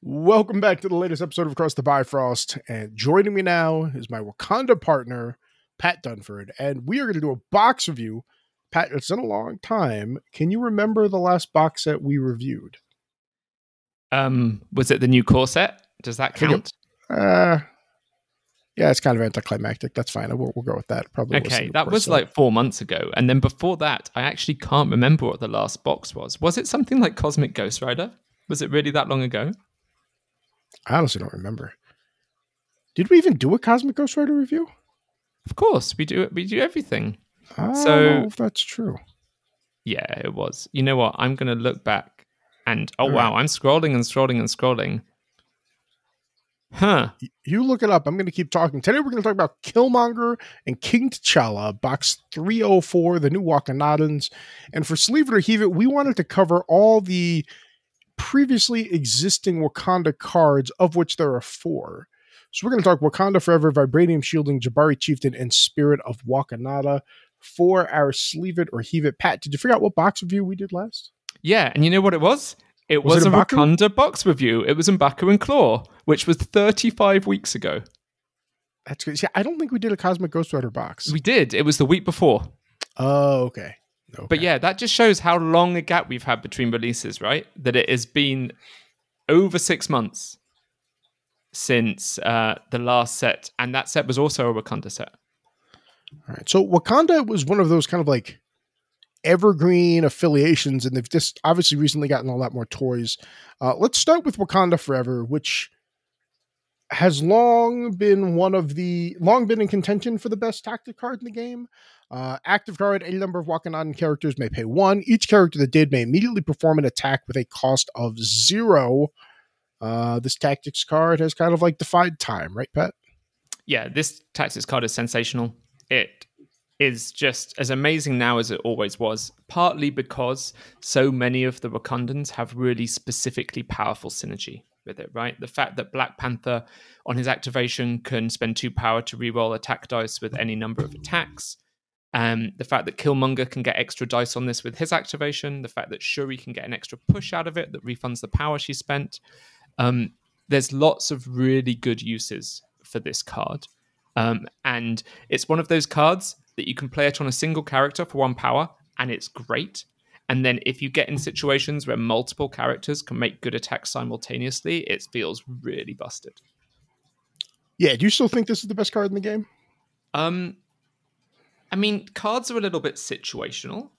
Welcome back to the latest episode of Across the Bifrost. And joining me now is my Wakanda partner, Pat Dunford. And we are going to do a box review. Pat, it's been a long time. Can you remember the last box set we reviewed? Um, was it the new core set? Does that count? Uh, yeah, it's kind of anticlimactic. That's fine. We'll, we'll go with that. Probably. Okay, that was set. like four months ago, and then before that, I actually can't remember what the last box was. Was it something like Cosmic Ghost Rider? Was it really that long ago? I honestly don't remember. Did we even do a Cosmic Ghost Rider review? Of course, we do. It. We do everything. I so if that's true. Yeah, it was. You know what? I'm going to look back and oh All wow, right. I'm scrolling and scrolling and scrolling. Huh. You look it up. I'm going to keep talking. Today we're going to talk about Killmonger and King T'Challa, box 304, the new Wakandans. And for Sleeve It or Heave It, we wanted to cover all the previously existing Wakanda cards, of which there are four. So we're going to talk Wakanda Forever, Vibranium Shielding, Jabari Chieftain, and Spirit of Wakanda for our Sleeve It or Heave It. Pat, did you figure out what box review we did last? Yeah, and you know what it was? It was, was it a Wakanda box review. It was Mbaku and Claw, which was 35 weeks ago. That's good. See, I don't think we did a Cosmic Ghost Rider box. We did. It was the week before. Oh, okay. Okay. But yeah, that just shows how long a gap we've had between releases, right? That it has been over six months since uh, the last set, and that set was also a Wakanda set. All right. So Wakanda was one of those kind of like evergreen affiliations, and they've just obviously recently gotten a lot more toys. Uh, let's start with Wakanda Forever, which has long been one of the long been in contention for the best tactic card in the game. Uh, active card, any number of Wakandan characters may pay one. Each character that did may immediately perform an attack with a cost of zero. Uh, this tactics card has kind of like defied time, right, Pat? Yeah, this tactics card is sensational. It is just as amazing now as it always was, partly because so many of the Wakandans have really specifically powerful synergy with it, right? The fact that Black Panther on his activation can spend two power to reroll attack dice with any number of attacks. Um, the fact that Killmonger can get extra dice on this with his activation, the fact that Shuri can get an extra push out of it that refunds the power she spent. Um, there's lots of really good uses for this card. Um, and it's one of those cards that you can play it on a single character for one power, and it's great. And then if you get in situations where multiple characters can make good attacks simultaneously, it feels really busted. Yeah, do you still think this is the best card in the game? Um, I mean, cards are a little bit situational,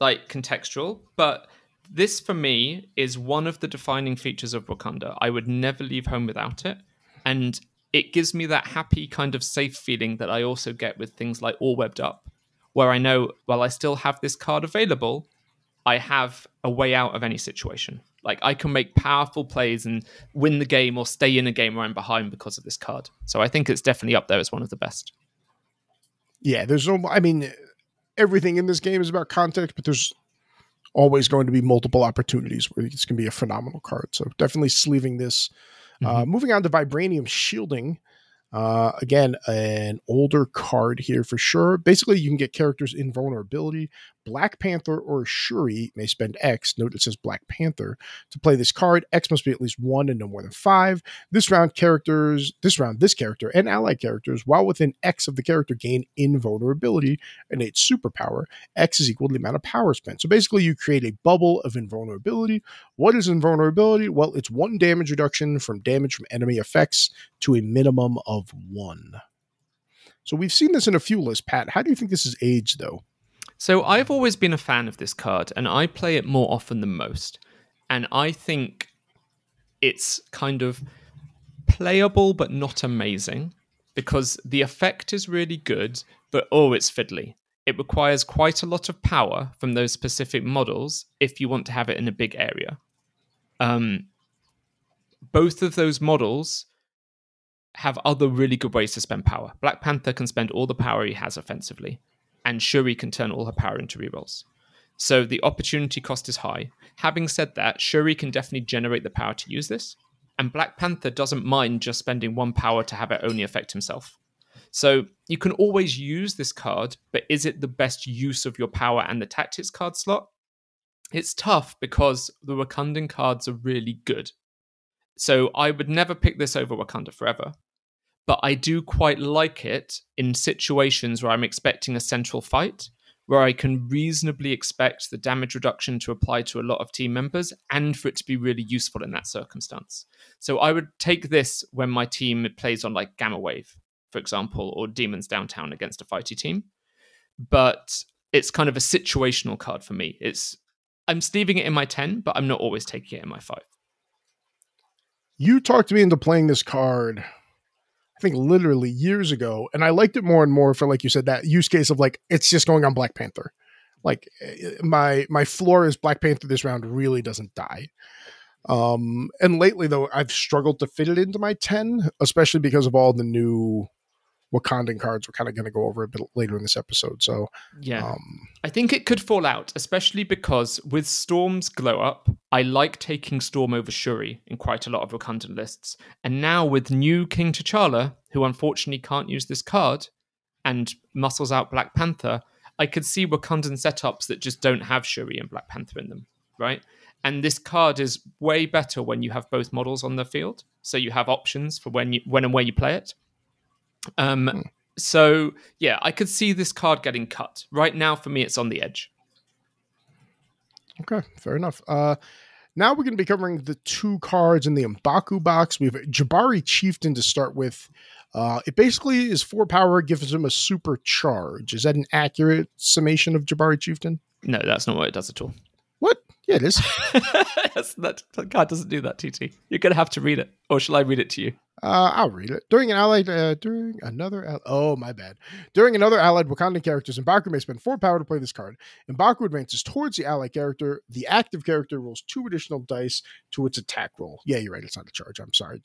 like contextual, but this for me is one of the defining features of Wakanda. I would never leave home without it. And it gives me that happy kind of safe feeling that I also get with things like All Webbed Up, where I know while I still have this card available, I have a way out of any situation. Like I can make powerful plays and win the game or stay in a game where I'm behind because of this card. So I think it's definitely up there as one of the best. Yeah, there's no I mean everything in this game is about context, but there's always going to be multiple opportunities where it's going to be a phenomenal card. So definitely sleeving this uh, mm-hmm. Uh, moving on to Vibranium Shielding. Uh, again, an older card here for sure. Basically, you can get characters invulnerability. Black Panther or Shuri may spend X, note it says Black Panther, to play this card. X must be at least one and no more than five. This round, characters, this round, this character and allied characters, while within X of the character, gain invulnerability, innate superpower. X is equal to the amount of power spent. So basically, you create a bubble of invulnerability. What is invulnerability? Well, it's one damage reduction from damage from enemy effects to a minimum of one. So we've seen this in a few lists, Pat. How do you think this is aged, though? So I've always been a fan of this card, and I play it more often than most. And I think it's kind of playable but not amazing because the effect is really good, but oh, it's fiddly. It requires quite a lot of power from those specific models if you want to have it in a big area. Um, both of those models have other really good ways to spend power. Black Panther can spend all the power he has offensively and Shuri can turn all her power into rerolls. So the opportunity cost is high. Having said that, Shuri can definitely generate the power to use this, and Black Panther doesn't mind just spending one power to have it only affect himself. So you can always use this card, but is it the best use of your power and the tactics card slot? It's tough because the Wakandan cards are really good. So I would never pick this over Wakanda Forever. But I do quite like it in situations where I'm expecting a central fight, where I can reasonably expect the damage reduction to apply to a lot of team members and for it to be really useful in that circumstance. So I would take this when my team plays on like Gamma Wave, for example, or Demons Downtown against a fighty team. But it's kind of a situational card for me. It's I'm leaving it in my 10, but I'm not always taking it in my 5. You talked me into playing this card I think literally years ago, and I liked it more and more for like you said that use case of like it's just going on Black Panther. Like eh, my my floor is Black Panther this round really doesn't die. Um and lately though I've struggled to fit it into my 10, especially because of all the new Wakandan cards we're kind of going to go over a bit later in this episode. So, yeah, um, I think it could fall out, especially because with Storm's glow up, I like taking Storm over Shuri in quite a lot of Wakandan lists. And now with new King T'Challa, who unfortunately can't use this card and muscles out Black Panther, I could see Wakandan setups that just don't have Shuri and Black Panther in them, right? And this card is way better when you have both models on the field, so you have options for when you when and where you play it. Um, hmm. So yeah, I could see this card getting cut. Right now, for me, it's on the edge. Okay, fair enough. Uh, now we're going to be covering the two cards in the Mbaku box. We have Jabari Chieftain to start with. Uh, it basically is four power, gives him a super charge. Is that an accurate summation of Jabari Chieftain? No, that's not what it does at all. What? Yeah, it is. that, that card doesn't do that, TT. You're going to have to read it. Or shall I read it to you? Uh, I'll read it. During an allied, uh, during another, oh my bad. During another allied Wakandan character's Mbaku may spend four power to play this card. Mbaku advances towards the allied character. The active character rolls two additional dice to its attack roll. Yeah, you're right. It's not a charge. I'm sorry.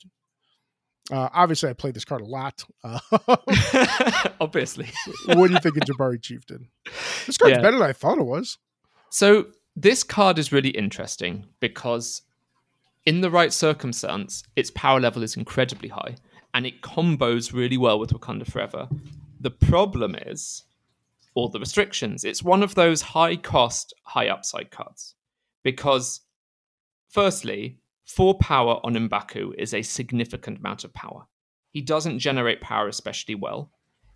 Uh, obviously, I played this card a lot. Uh, obviously. what do you think of Jabari Chieftain? This card's yeah. better than I thought it was. So this card is really interesting because in the right circumstance, its power level is incredibly high and it combos really well with Wakanda Forever. The problem is all the restrictions. It's one of those high cost, high upside cards because, firstly, four power on Mbaku is a significant amount of power. He doesn't generate power especially well.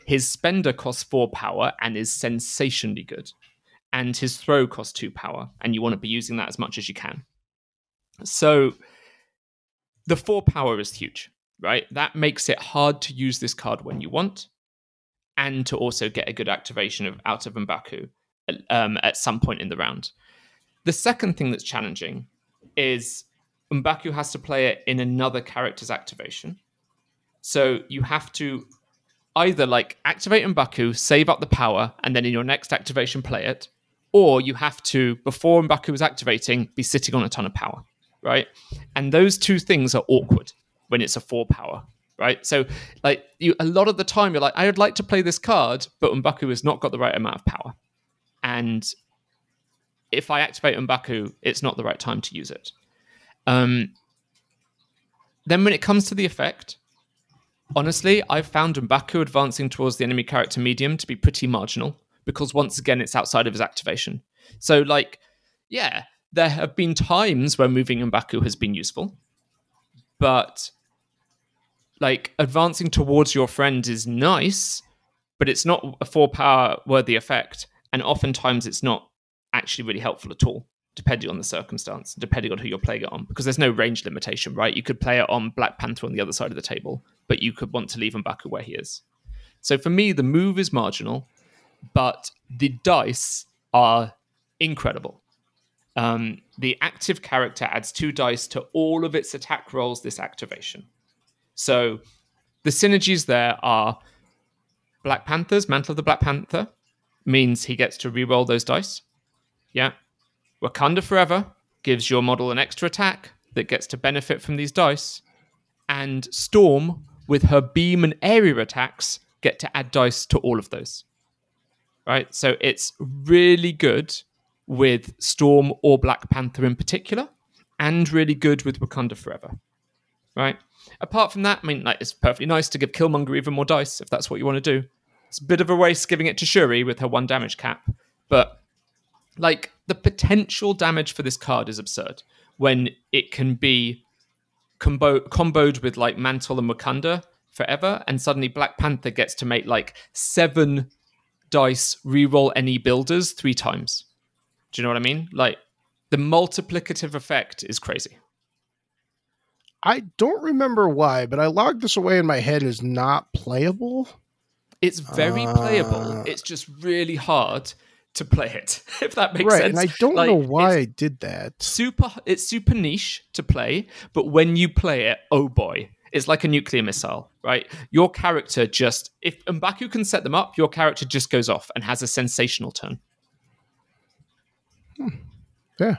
His spender costs four power and is sensationally good. And his throw costs two power, and you want to be using that as much as you can. So the four power is huge, right? That makes it hard to use this card when you want, and to also get a good activation of out of Mbaku um, at some point in the round. The second thing that's challenging is Mbaku has to play it in another character's activation. So you have to either like activate Mbaku, save up the power, and then in your next activation play it, or you have to, before Mbaku is activating, be sitting on a ton of power right? And those two things are awkward when it's a four power, right? So, like, you a lot of the time you're like, I would like to play this card, but Mbaku has not got the right amount of power, and if I activate Mbaku, it's not the right time to use it. Um, then when it comes to the effect, honestly, I've found Mbaku advancing towards the enemy character medium to be pretty marginal because once again, it's outside of his activation. So, like, yeah, there have been times where moving Mbaku has been useful, but like advancing towards your friend is nice, but it's not a four power worthy effect, and oftentimes it's not actually really helpful at all, depending on the circumstance, depending on who you're playing it on, because there's no range limitation, right? You could play it on Black Panther on the other side of the table, but you could want to leave Mbaku where he is. So for me, the move is marginal, but the dice are incredible. Um, the active character adds two dice to all of its attack rolls this activation. So the synergies there are Black Panther's Mantle of the Black Panther means he gets to re-roll those dice. Yeah. Wakanda Forever gives your model an extra attack that gets to benefit from these dice. And Storm, with her beam and area attacks, get to add dice to all of those. Right? So it's really good with Storm or Black Panther in particular, and really good with Wakanda Forever. Right? Apart from that, I mean, like it's perfectly nice to give Killmonger even more dice if that's what you want to do. It's a bit of a waste giving it to Shuri with her one damage cap, but like the potential damage for this card is absurd when it can be combo comboed with like Mantle and Wakanda forever, and suddenly Black Panther gets to make like seven dice reroll any builders three times. Do you know what I mean? Like the multiplicative effect is crazy. I don't remember why, but I logged this away in my head as not playable. It's very uh, playable. It's just really hard to play it, if that makes sense. right, sense. And I don't like, know why I did that. Super it's super niche to play, but when you play it, oh boy, it's like a nuclear missile, right? Your character just if Mbaku can set them up, your character just goes off and has a sensational turn. Hmm. Yeah.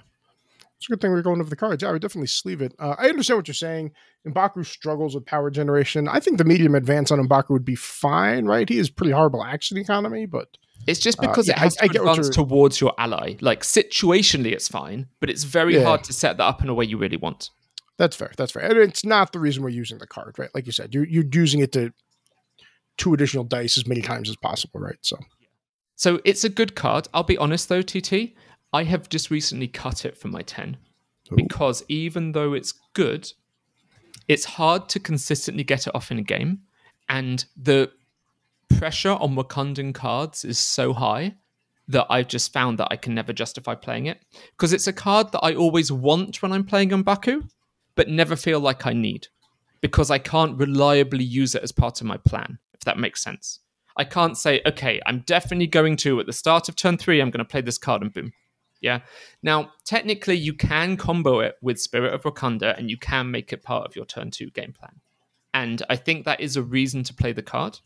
It's a good thing we're going over the cards. Yeah, I would definitely sleeve it. Uh, I understand what you're saying. Mbaku struggles with power generation. I think the medium advance on Mbaku would be fine, right? He has pretty horrible action economy, but it's just uh, because uh, yeah, it has I, to I advance towards your ally. Like situationally, it's fine, but it's very yeah. hard to set that up in a way you really want. That's fair. That's fair. And it's not the reason we're using the card, right? Like you said, you're you're using it to two additional dice as many times as possible, right? So, so it's a good card. I'll be honest though, TT. I have just recently cut it from my ten Ooh. because even though it's good, it's hard to consistently get it off in a game, and the pressure on Wakandan cards is so high that I've just found that I can never justify playing it because it's a card that I always want when I'm playing Mbaku, but never feel like I need because I can't reliably use it as part of my plan, if that makes sense. I can't say, okay, I'm definitely going to, at the start of turn three, I'm going to play this card and boom. Yeah. Now, technically, you can combo it with Spirit of Wakanda and you can make it part of your turn two game plan. And I think that is a reason to play the card.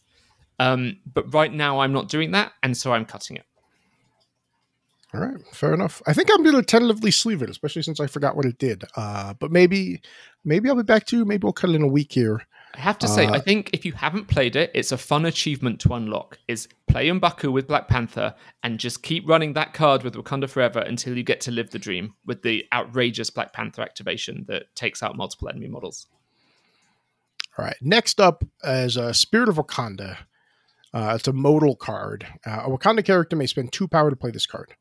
Um, but right now, I'm not doing that, and so I'm cutting it. All right, fair enough. I think I'm going to tentatively sleeve it, especially since I forgot what it did. Uh, but maybe, maybe I'll be back to you. Maybe we'll cut it in a week here. I have to say, uh, I think if you haven't played it, it's a fun achievement to unlock. Is play Mbaku with Black Panther and just keep running that card with Wakanda Forever until you get to live the dream with the outrageous Black Panther activation that takes out multiple enemy models. All right, next up is uh, Spirit of Wakanda. Uh, it's a modal card. Uh, a Wakanda character may spend two power to play this card.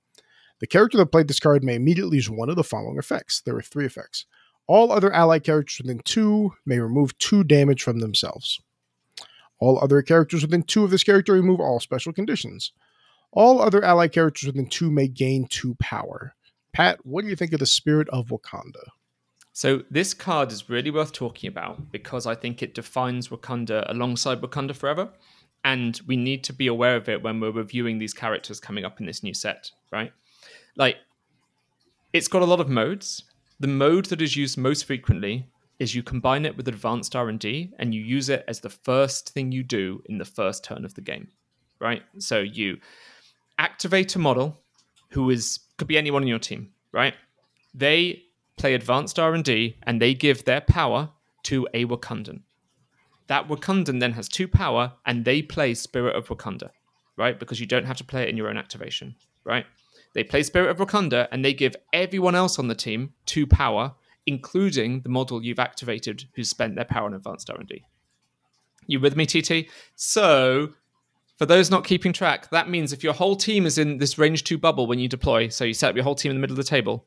The character that played this card may immediately use one of the following effects. There are three effects. All other allied characters within two may remove two damage from themselves. All other characters within two of this character remove all special conditions. All other allied characters within two may gain two power. Pat, what do you think of the Spirit of Wakanda? So this card is really worth talking about because I think it defines Wakanda alongside Wakanda Forever and we need to be aware of it when we're reviewing these characters coming up in this new set, right? Like, it's got a lot of modes. The mode that is used most frequently is you combine it with advanced R&D and you use it as the first thing you do in the first turn of the game, right? So you activate a model who is could be anyone on your team, right? They play advanced R&D and they give their power to a Wakandan that Wakandan then has two power and they play Spirit of Wakanda, right? Because you don't have to play it in your own activation, right? They play Spirit of Wakanda and they give everyone else on the team two power, including the model you've activated who's spent their power on advanced R&D. You with me, TT? So, for those not keeping track, that means if your whole team is in this range 2 bubble when you deploy, so you set up your whole team in the middle of the table,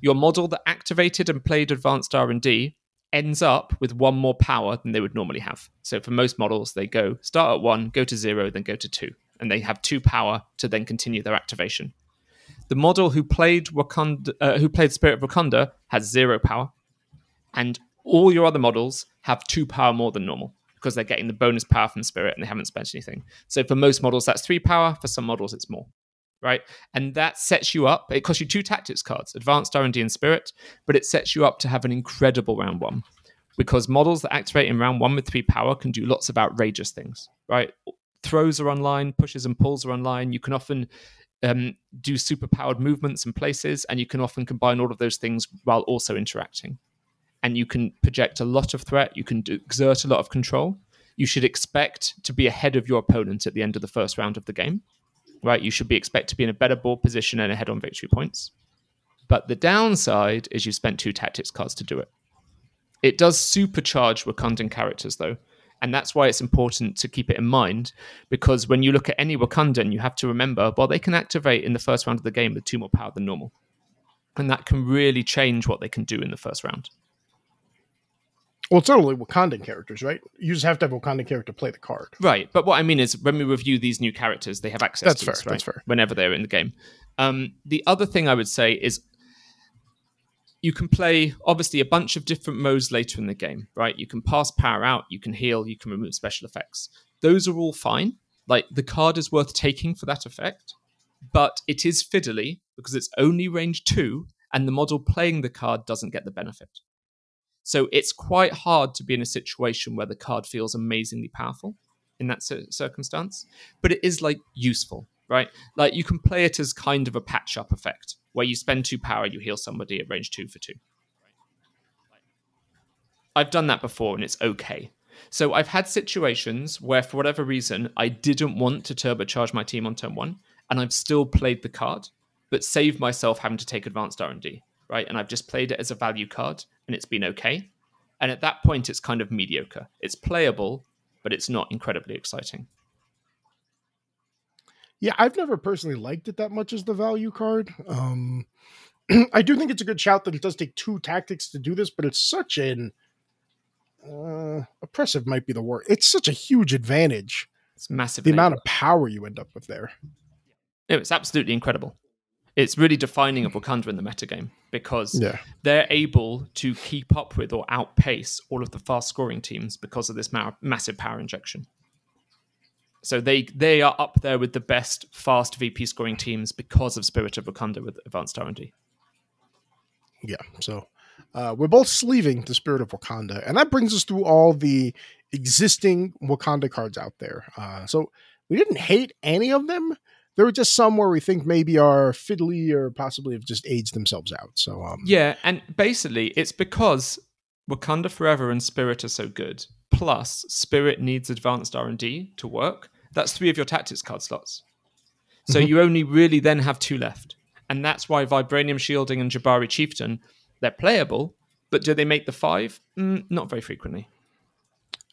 your model that activated and played advanced R&D ends up with one more power than they would normally have. So for most models, they go start at one, go to zero, then go to two, and they have two power to then continue their activation. The model who played Wakanda, uh, who played Spirit of Wakanda, has zero power, and all your other models have two power more than normal because they're getting the bonus power from Spirit and they haven't spent anything. So for most models, that's three power. For some models, it's more right? And that sets you up. It costs you two tactics cards, Advanced R&D and Spirit, but it sets you up to have an incredible round one because models that activate in round one with three power can do lots of outrageous things, right? Throws are online, pushes and pulls are online. You can often um, do super powered movements and places, and you can often combine all of those things while also interacting. And you can project a lot of threat. You can do, exert a lot of control. You should expect to be ahead of your opponent at the end of the first round of the game right? You should be expect to be in a better board position and ahead on victory points. But the downside is you spent two tactics cards to do it. It does supercharge Wakandan characters though, and that's why it's important to keep it in mind because when you look at any Wakandan, you have to remember well they can activate in the first round of the game with two more power than normal, and that can really change what they can do in the first round. Well, it's not only Wakandan characters, right? You just have to have a Wakandan character play the card. Right, but what I mean is, when we review these new characters, they have access That's to fair, this, right? that's fair. Whenever they're in the game. Um, the other thing I would say is, you can play obviously a bunch of different modes later in the game, right? You can pass power out, you can heal, you can remove special effects. Those are all fine. Like the card is worth taking for that effect, but it is fiddly because it's only range two, and the model playing the card doesn't get the benefit. So it's quite hard to be in a situation where the card feels amazingly powerful in that circumstance, but it is like useful, right? Like you can play it as kind of a patch up effect where you spend two power, you heal somebody at range two for two. I've done that before and it's okay. So I've had situations where, for whatever reason, I didn't want to turbocharge my team on turn one, and I've still played the card, but saved myself having to take advanced R and D, right? And I've just played it as a value card, and it's been okay. And at that point, it's kind of mediocre. It's playable, but it's not incredibly exciting. Yeah, I've never personally liked it that much as the value card. Um, I do think it's a good shout that it does take two tactics to do this, but it's such an uh, oppressive might be the word. It's such a huge advantage. It's massive. The amount of power you end up with there. No, it's absolutely incredible. It's really defining of Wakanda in the metagame because Yeah. they're able to keep up with or outpace all of the fast scoring teams because of this ma- massive power injection. So they they are up there with the best fast VP scoring teams because of Spirit of Wakanda with advanced R&D. Yeah. So uh, we're both sleeving the spirit of Wakanda, and that brings us through all the existing Wakanda cards out there. Uh, so we didn't hate any of them. There were just some where we think maybe are fiddly or possibly have just aged themselves out. So um, Yeah, and basically it's because Wakanda Forever and Spirit are so good. Plus, Spirit needs advanced R and D to work. That's three of your tactics card slots. So Mhm. you only really then have two left, and that's why Vibranium Shielding and Jabari Chieftain they're playable. But do they make the five? Mm, not very frequently.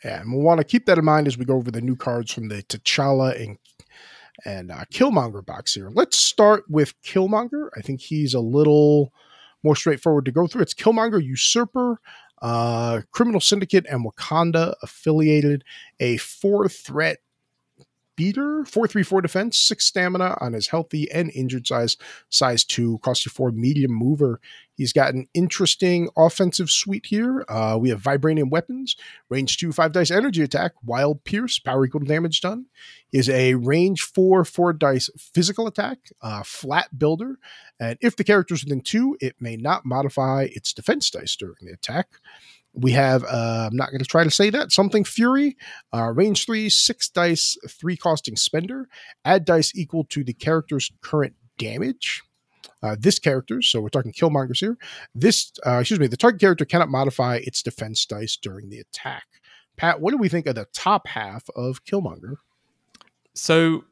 Yeah, and we'll want to keep that in mind as we go over the new cards from the T'Challa and and uh, Killmonger box here. Let's start with Killmonger. I think he's a little more straightforward to go through. It's Killmonger, Usurper, uh, Criminal Syndicate, and Wakanda affiliated. A four threat beater, four three four defense, six stamina on his healthy and injured size, size two, cost you four, medium mover. He's got an interesting offensive suite here. Uh, we have vibranium weapons, range two, five dice energy attack, wild pierce, power equal to damage done. Is a range four, four dice physical attack, uh, flat builder, and if the character is within two, it may not modify its defense dice during the attack. We have, uh, I'm not going to try to say that, something Fury, uh, range three, six dice, three costing spender, add dice equal to the character's current damage. Uh, this character, so we're talking Killmongers here. This, uh, excuse me, the target character cannot modify its defense dice during the attack. Pat, what do we think of the top half of Killmonger? So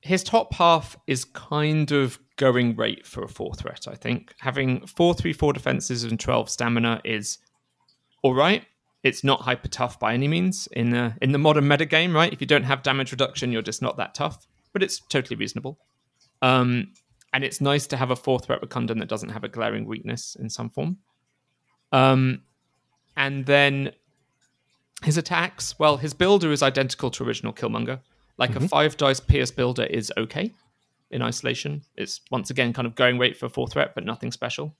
his top half is kind of going rate for a four threat, I think. Having four, three, four defenses and 12 stamina is all right. It's not hyper tough by any means in the, in the modern metagame, right? If you don't have damage reduction, you're just not that tough, but it's totally reasonable. Um, and it's nice to have a four threat Wakandan that doesn't have a glaring weakness in some form. Um, and then his attacks, well, his builder is identical to original Killmonger. Like a five dice Pierce builder is okay in isolation. It's once again kind of going rate for full threat, but nothing special.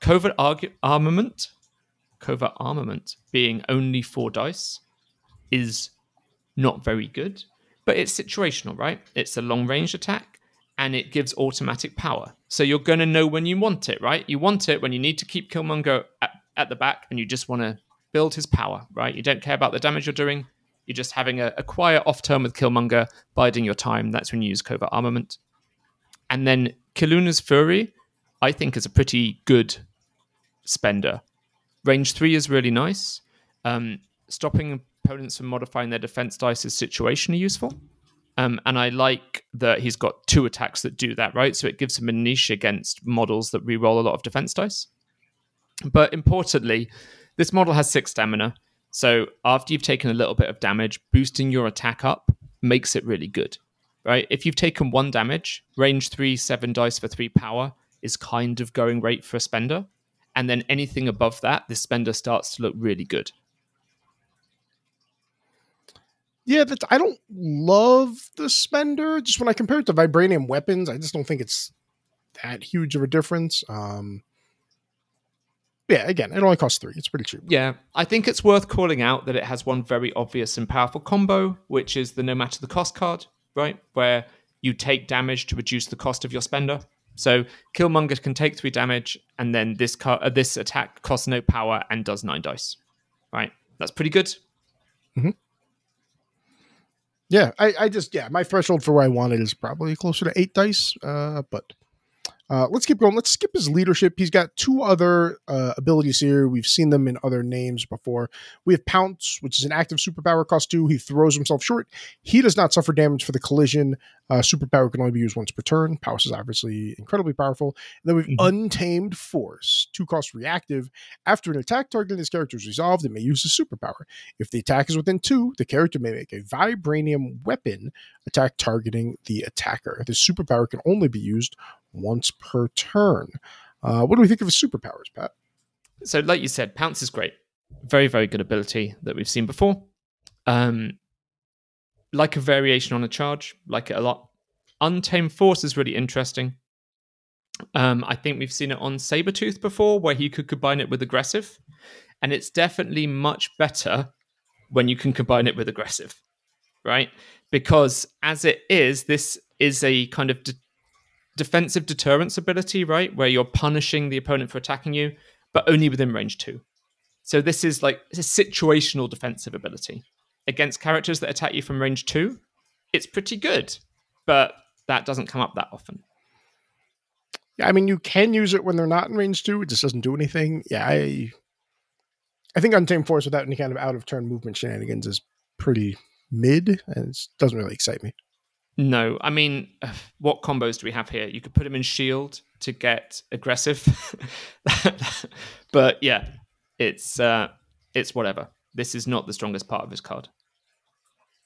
Covert argu- armament, covert armament being only four dice is not very good, but it's situational, right? It's a long range attack and it gives automatic power. So you're going to know when you want it, right? You want it when you need to keep Killmonger at, at the back and you just want to build his power, right? You don't care about the damage you're doing. You're just having a, a quiet off turn with Killmonger, biding your time. That's when you use covert armament. And then Kiluna's Fury, I think, is a pretty good spender. Range three is really nice. Um, stopping opponents from modifying their defense dice is situationally useful. Um, and I like that he's got two attacks that do that, right? So it gives him a niche against models that re-roll a lot of defense dice. But importantly, this model has six stamina. So after you've taken a little bit of damage, boosting your attack up makes it really good, right? If you've taken one damage, range three, seven dice for three power is kind of going rate for a spender. And then anything above that, the spender starts to look really good. Yeah, that's, I don't love the spender. Just when I compare it to vibranium weapons, I just don't think it's that huge of a difference. Um, yeah, again, it only costs three. It's pretty cheap. Yeah, I think it's worth calling out that it has one very obvious and powerful combo, which is the no matter the cost card, right? Where you take damage to reduce the cost of your spender. So Killmonger can take three damage, and then this car- uh, this attack costs no power and does nine dice. Right, that's pretty good. Mm-hmm. Yeah, I, I just yeah, my threshold for where I want it is probably closer to eight dice. Uh, but uh, let's keep going. Let's skip his leadership. He's got two other uh, abilities here. We've seen them in other names before. We have Pounce, which is an active superpower, cost two. He throws himself short. He does not suffer damage for the collision. Uh, superpower can only be used once per turn. Pounce is obviously incredibly powerful. And then we've mm-hmm. Untamed Force, two cost reactive. After an attack targeting this character is resolved, it may use a superpower. If the attack is within two, the character may make a vibranium weapon attack targeting the attacker. This superpower can only be used once per turn. Uh, what do we think of his superpowers, Pat? So, like you said, Pounce is great. Very, very good ability that we've seen before. Um, like a variation on a charge, like it a lot. Untamed Force is really interesting. Um, I think we've seen it on Sabretooth before, where he could combine it with aggressive. And it's definitely much better when you can combine it with aggressive, right? Because as it is, this is a kind of de- defensive deterrence ability, right? Where you're punishing the opponent for attacking you, but only within range two. So this is like a situational defensive ability. Against characters that attack you from range two, it's pretty good, but that doesn't come up that often. Yeah, I mean you can use it when they're not in range two. It just doesn't do anything. Yeah, I I think Untamed Force without any kind of out of turn movement shenanigans is pretty mid, and it doesn't really excite me. No, I mean, what combos do we have here? You could put him in shield to get aggressive, but yeah, it's uh, it's whatever. This is not the strongest part of his card.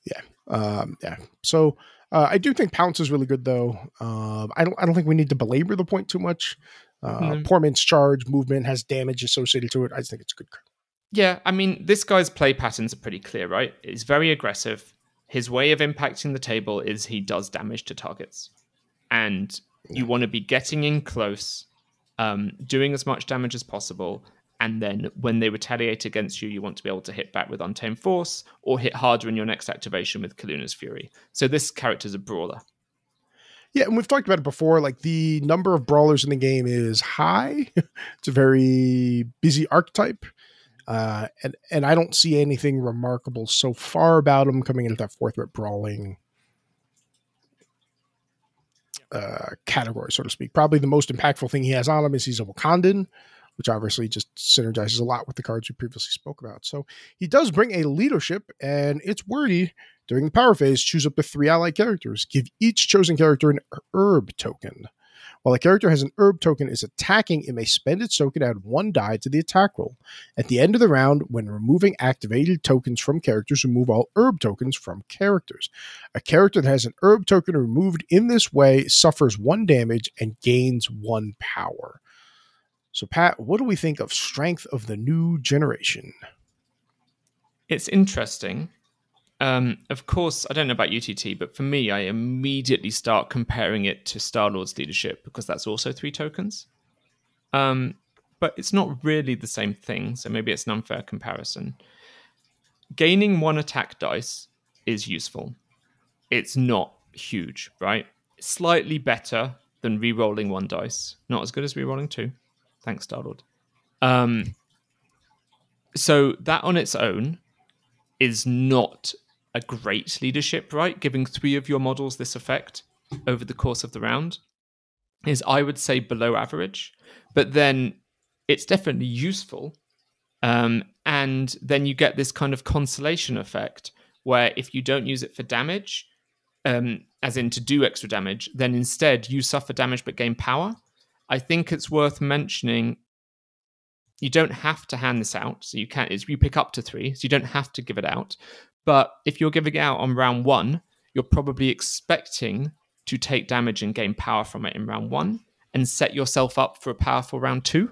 Yeah, um, yeah. So uh, I do think Pounce is really good, though. Um, I don't. I don't think we need to belabor the point too much. Uh, mm-hmm. Poor man's charge movement has damage associated to it. I just think it's a good card. Yeah, I mean, this guy's play patterns are pretty clear, right? He's very aggressive his way of impacting the table is he does damage to targets. And you want to be getting in close, um, doing as much damage as possible. And then when they retaliate against you, you want to be able to hit back with Untamed Force or hit harder in your next activation with Kaluna's Fury. So this character's a brawler. Yeah, and we've talked about it before. Like the number of brawlers in the game is high. it's a very busy archetype. Uh, and and I don't see anything remarkable so far about him coming into that fourth rep brawling uh, category, so to speak. Probably the most impactful thing he has on him is he's a Wakandan, which obviously just synergizes a lot with the cards we previously spoke about. So he does bring a leadership, and it's wordy during the power phase. Choose up to three allied characters. Give each chosen character an herb token. While a character has an herb token is attacking, it may spend its token to add one die to the attack roll. At the end of the round, when removing activated tokens from characters, remove all herb tokens from characters. A character that has an herb token removed in this way suffers one damage and gains one power. So, Pat, what do we think of Strength of the New Generation? It's interesting um, of course, I don't know about UTT, but for me, I immediately start comparing it to Star Lord's leadership because that's also three tokens. Um, but it's not really the same thing, so maybe it's an unfair comparison. Gaining one attack dice is useful. It's not huge, right? slightly better than re-rolling one dice. Not as good as re-rolling two. Thanks, Star Lord. Um, so that on its own is not a great leadership, right? Giving three of your models this effect over the course of the round is, I would say, below average. But then it's definitely useful. Um, and then you get this kind of consolation effect where if you don't use it for damage, um, as in to do extra damage, then instead you suffer damage but gain power. I think it's worth mentioning you don't have to hand this out. So you can't, you pick up to three, so you don't have to give it out. But if you're giving out on round one, you're probably expecting to take damage and gain power from it in round one and set yourself up for a powerful round two.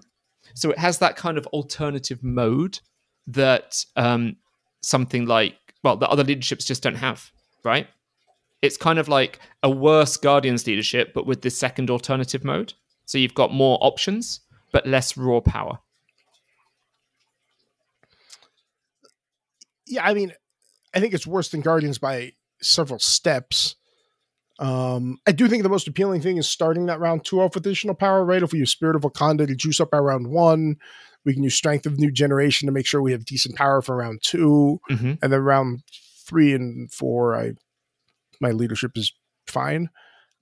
So it has that kind of alternative mode that um, something like well, the other leaderships just don't have, right? It's kind of like a worse Guardians leadership, but with this second alternative mode. So you've got more options, but less raw power. Yeah, I mean, I think it's worse than Guardians by several steps. Um, I do think the most appealing thing is starting that round two off with additional power, right? If we use Spirit of Wakanda to juice up our round one, we can use Strength of New Generation to make sure we have decent power for round 2 mm-hmm. and then round three and four, I my leadership is fine.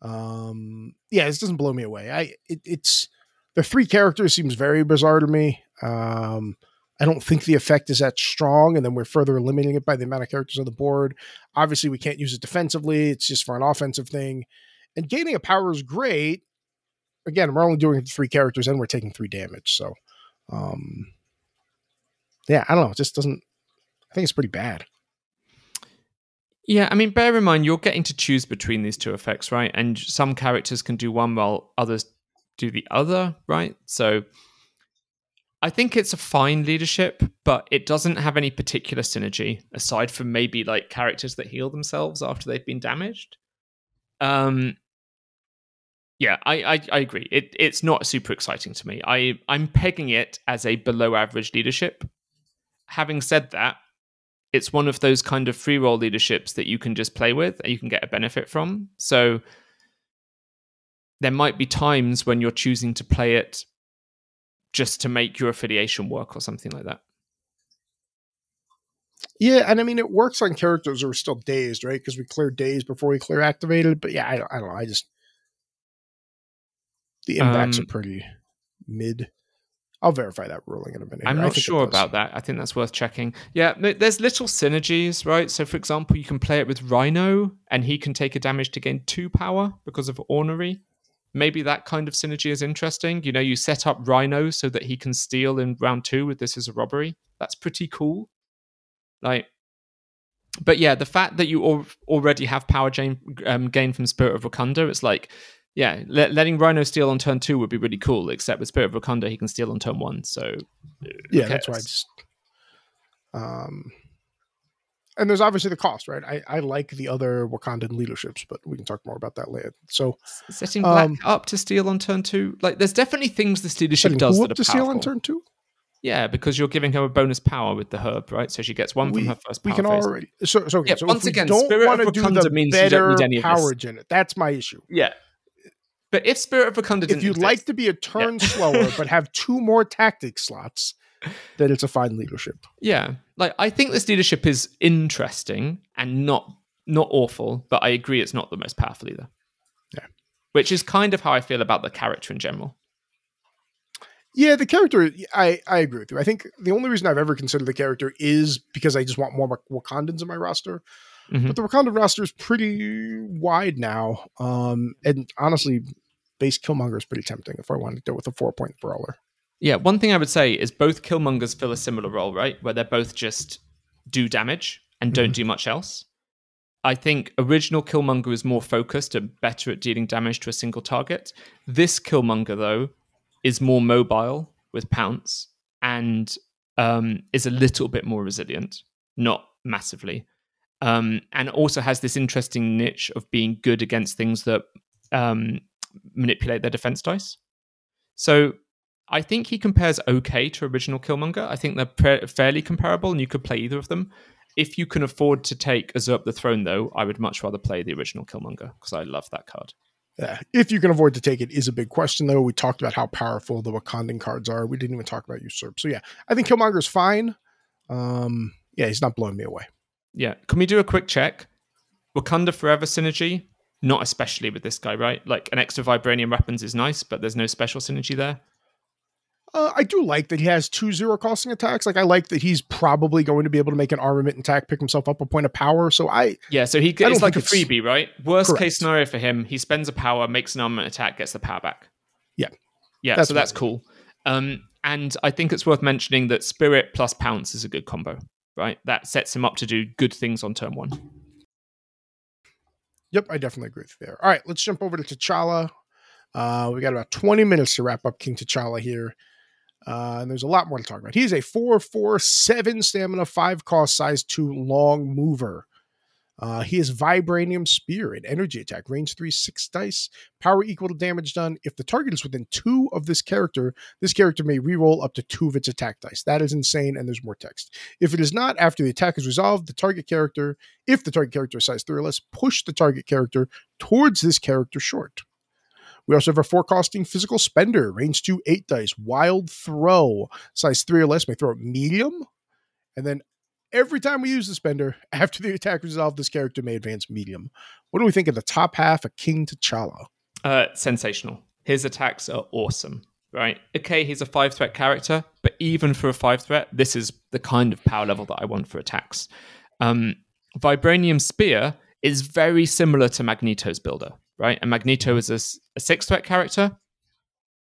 Um, yeah, this doesn't blow me away. I it, it's the three characters seems very bizarre to me. Um, I don't think the effect is that strong, and then we're further limiting it by the amount of characters on the board. Obviously, we can't use it defensively; it's just for an offensive thing. And gaining a power is great. Again, we're only doing three characters, and we're taking three damage. So, um, yeah, I don't know. It just doesn't. I think it's pretty bad. Yeah, I mean, bear in mind you're getting to choose between these two effects, right? And some characters can do one while others do the other, right? So I think it's a fine leadership, but it doesn't have any particular synergy aside from maybe like characters that heal themselves after they've been damaged. Um, yeah, I, I, I agree. It it's not super exciting to me. I I'm pegging it as a below average leadership. Having said that, it's one of those kind of free roll leaderships that you can just play with and you can get a benefit from. So there might be times when you're choosing to play it just to make your affiliation work or something like that. Yeah, and I mean it works on characters who are still dazed, right? Because we clear dazed before we clear activated. But yeah, I don't, I don't know. I just the impacts um, are pretty mid. I'll verify that ruling in a minute. I'm not sure about that. I think that's worth checking. Yeah, there's little synergies, right? So, for example, you can play it with Rhino, and he can take a damage to gain two power because of Ornery maybe that kind of synergy is interesting. You know, you set up Rhino so that he can steal in round two with this as a robbery. That's pretty cool. Like, but yeah, the fact that you al- already have power gain, um, gain from Spirit of Wakanda, it's like, yeah, le- letting Rhino steal on turn two would be really cool. Except with Spirit of Wakanda, he can steal on turn one. So yeah, that's why I just um and there's obviously the cost, right? I, I like the other Wakandan leaderships, but we can talk more about that later. So setting Black um, up to steal on turn two, like there's definitely things this leadership does that are to powerful. steal on turn two. Yeah, because you're giving her a bonus power with the herb, right? So she gets one we, from her first. we can phase. already. So, so, okay, yeah, so once again, don't Spirit want of to do Wakanda the means better you don't need any power of gen. That's my issue. Yeah, but if Spirit of Wakanda, if you'd exist, like to be a turn yeah. slower but have two more tactic slots, then it's a fine leadership. Yeah, like I think this leadership is interesting and not not awful, but I agree it's not the most powerful either. Yeah, which is kind of how I feel about the character in general. Yeah, the character, I, I agree with you. I think the only reason I've ever considered the character is because I just want more Wakandans in my roster. Mm-hmm. But the Wakandan roster is pretty wide now. Um, and honestly, base Killmonger is pretty tempting if I wanted to go with a four point brawler. Yeah, one thing I would say is both Killmongers fill a similar role, right? Where they're both just do damage and don't mm-hmm. do much else. I think original Killmonger is more focused and better at dealing damage to a single target. This Killmonger, though, is more mobile with Pounce and um, is a little bit more resilient, not massively. Um, and also has this interesting niche of being good against things that um, manipulate their defense dice. So I think he compares okay to original Killmonger. I think they're pre- fairly comparable, and you could play either of them. If you can afford to take Usurp the Throne, though, I would much rather play the original Killmonger because I love that card. Yeah, if you can afford to take it is a big question, though. We talked about how powerful the Wakandan cards are. We didn't even talk about Usurp. So yeah, I think Killmonger is fine. Um, yeah, he's not blowing me away. Yeah, can we do a quick check? Wakanda Forever synergy, not especially with this guy, right? Like an extra vibranium weapons is nice, but there's no special synergy there. Uh, I do like that he has two zero costing attacks. Like I like that he's probably going to be able to make an armament attack, pick himself up a point of power. So I yeah, so he gets like a freebie, right? Worst correct. case scenario for him, he spends a power, makes an armament attack, gets the power back. Yeah, yeah. That's so that's cool. Um, and I think it's worth mentioning that Spirit plus Pounce is a good combo, right? That sets him up to do good things on turn one. Yep, I definitely agree with you there. All right, let's jump over to T'Challa. Uh, we got about 20 minutes to wrap up King T'Challa here. Uh, and there's a lot more to talk about. He's a 4 4 7 stamina, 5 cost, size 2 long mover. Uh, he has Vibranium Spear and Energy Attack, range 3, 6 dice, power equal to damage done. If the target is within 2 of this character, this character may reroll up to 2 of its attack dice. That is insane, and there's more text. If it is not, after the attack is resolved, the target character, if the target character is size 3 or less, push the target character towards this character short. We also have our forecasting physical spender, range 2, 8 dice, wild throw, size 3 or less, may throw it medium. And then every time we use the spender, after the attack resolved, this character may advance medium. What do we think of the top half of King T'Challa? Uh, sensational. His attacks are awesome, right? Okay, he's a five threat character, but even for a five threat, this is the kind of power level that I want for attacks. Um, Vibranium Spear is very similar to Magneto's builder, right? And Magneto is a, a six threat character.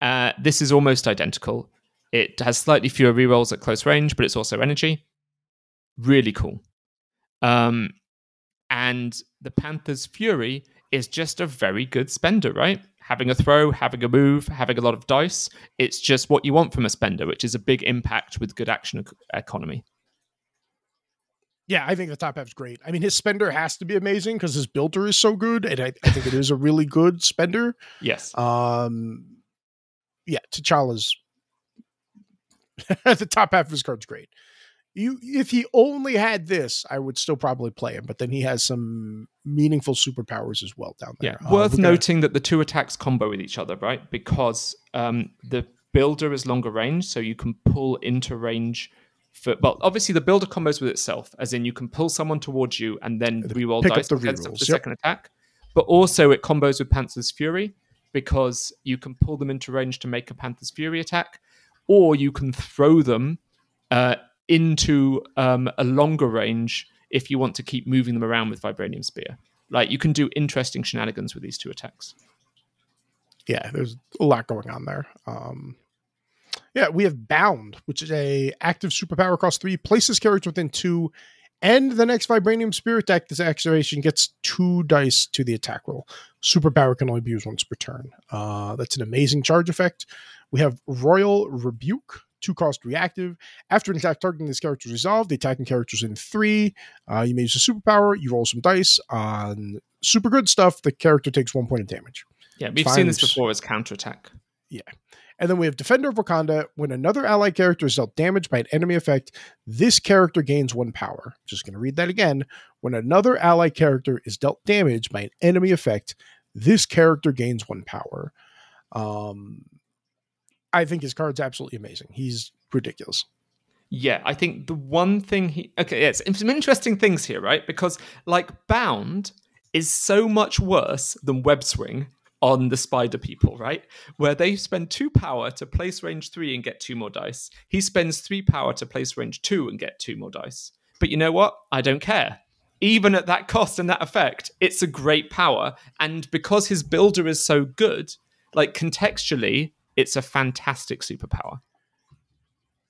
Uh, this is almost identical. It has slightly fewer rerolls at close range, but it's also energy. Really cool. Um, and the Panther's Fury is just a very good spender, right? Having a throw, having a move, having a lot of dice. It's just what you want from a spender, which is a big impact with good action ec- economy. Yeah, I think the top half's great. I mean, his spender has to be amazing because his builder is so good, and I, I think it is a really good spender. Yes. Um, yeah, T'Challa's the top half of his card's great. You, if he only had this, I would still probably play him. But then he has some meaningful superpowers as well down there. Yeah, worth noting that the two attacks combo with each other, right? Because um, the builder is longer range, so you can pull into range. For, well, obviously the builder combos with itself, as in you can pull someone towards you and then reroll dice the against rerolls, the yep. second attack. But also it combos with Panther's Fury because you can pull them into range to make a Panther's Fury attack, or you can throw them uh, into um, a longer range if you want to keep moving them around with Vibranium Spear. Like you can do interesting shenanigans with these two attacks. yeah, there's a lot going on there. Um, yeah, we have Bound, which is a active superpower cost three, places character within two, and the next Vibranium Spear attack. This activation gets two dice to the attack roll. Superpower can only be used once per turn. Uh, that's an amazing charge effect. We have Royal Rebuke, two cost reactive. After an attack targeting this character is resolved, the attacking character is in three. Uh, you may use a superpower. You roll some dice on super good stuff. The character takes one point of damage. Yeah, we've seen this before as counterattack. And then we have Defender of Wakanda. When another allied character is dealt damage by an enemy effect, this character gains one power. Just going to read that again. When another allied character is dealt damage by an enemy effect, this character gains one power. Um, I think his card's absolutely amazing. He's ridiculous. Yeah, I think the one thing he okay, yes, some interesting things here, right? Because like Bound is so much worse than Web Swing on the Spider People, right? Where they spend two power to place range three and get two more dice. He spends three power to place range two and get two more dice. But you know what? I don't care. Even at that cost and that effect, it's a great power. And because his builder is so good, like contextually, it's a fantastic superpower.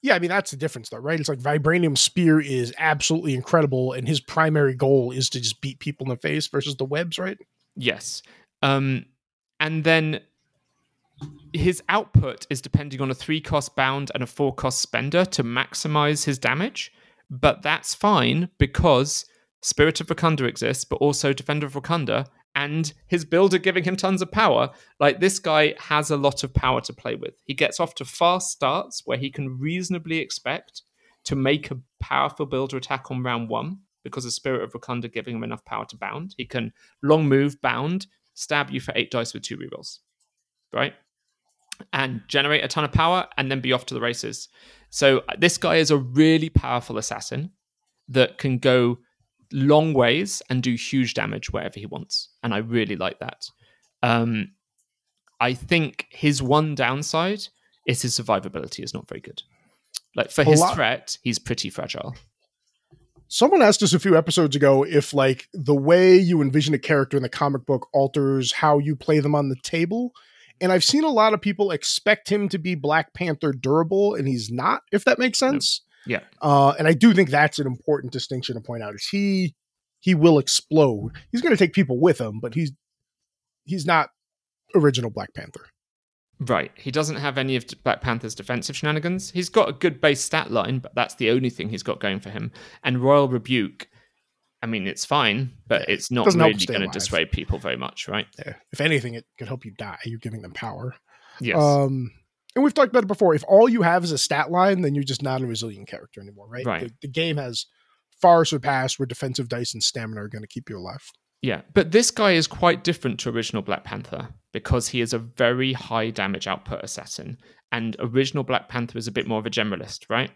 Yeah, I mean that's the difference, though, right? It's like Vibranium Spear is absolutely incredible, and his primary goal is to just beat people in the face versus the webs, right? Yes. Um, and then his output is depending on a three cost bound and a four cost spender to maximize his damage. But that's fine because Spirit of Wakanda exists, but also Defender of Wakanda and his builder giving him tons of power. Like this guy has a lot of power to play with. He gets off to fast starts where he can reasonably expect to make a powerful builder attack on round one because of Spirit of Wakanda giving him enough power to bound. He can long move, bound, stab you for eight dice with two rerolls, right? And generate a ton of power and then be off to the races. So uh, this guy is a really powerful assassin that can go long ways and do huge damage wherever he wants. And I really like that. Um, I think his one downside is his survivability is not very good. Like for A his lot- threat, he's pretty fragile. Someone asked us a few episodes ago if like the way you envision a character in the comic book alters how you play them on the table. And I've seen a lot of people expect him to be Black Panther durable, and he's not, if that makes sense. Yeah. Uh, and I do think that's an important distinction to point out. Is he he will explode. He's going to take people with him, but he's he's not original Black Panther. Right. He doesn't have any of Black Panther's defensive shenanigans. He's got a good base stat line, but that's the only thing he's got going for him. And Royal Rebuke, I mean, it's fine, but it's not doesn't really going to dissuade people very much, right? Yeah. If anything, it could help you die. You're giving them power. Yes. Um, and we've talked about it before. If all you have is a stat line, then you're just not a resilient character anymore, right? Right. The, the game has far surpassed where defensive dice and stamina are going to keep you alive. Yeah, but this guy is quite different to original Black Panther because he is a very high damage output assassin, and original Black Panther is a bit more of a generalist, right?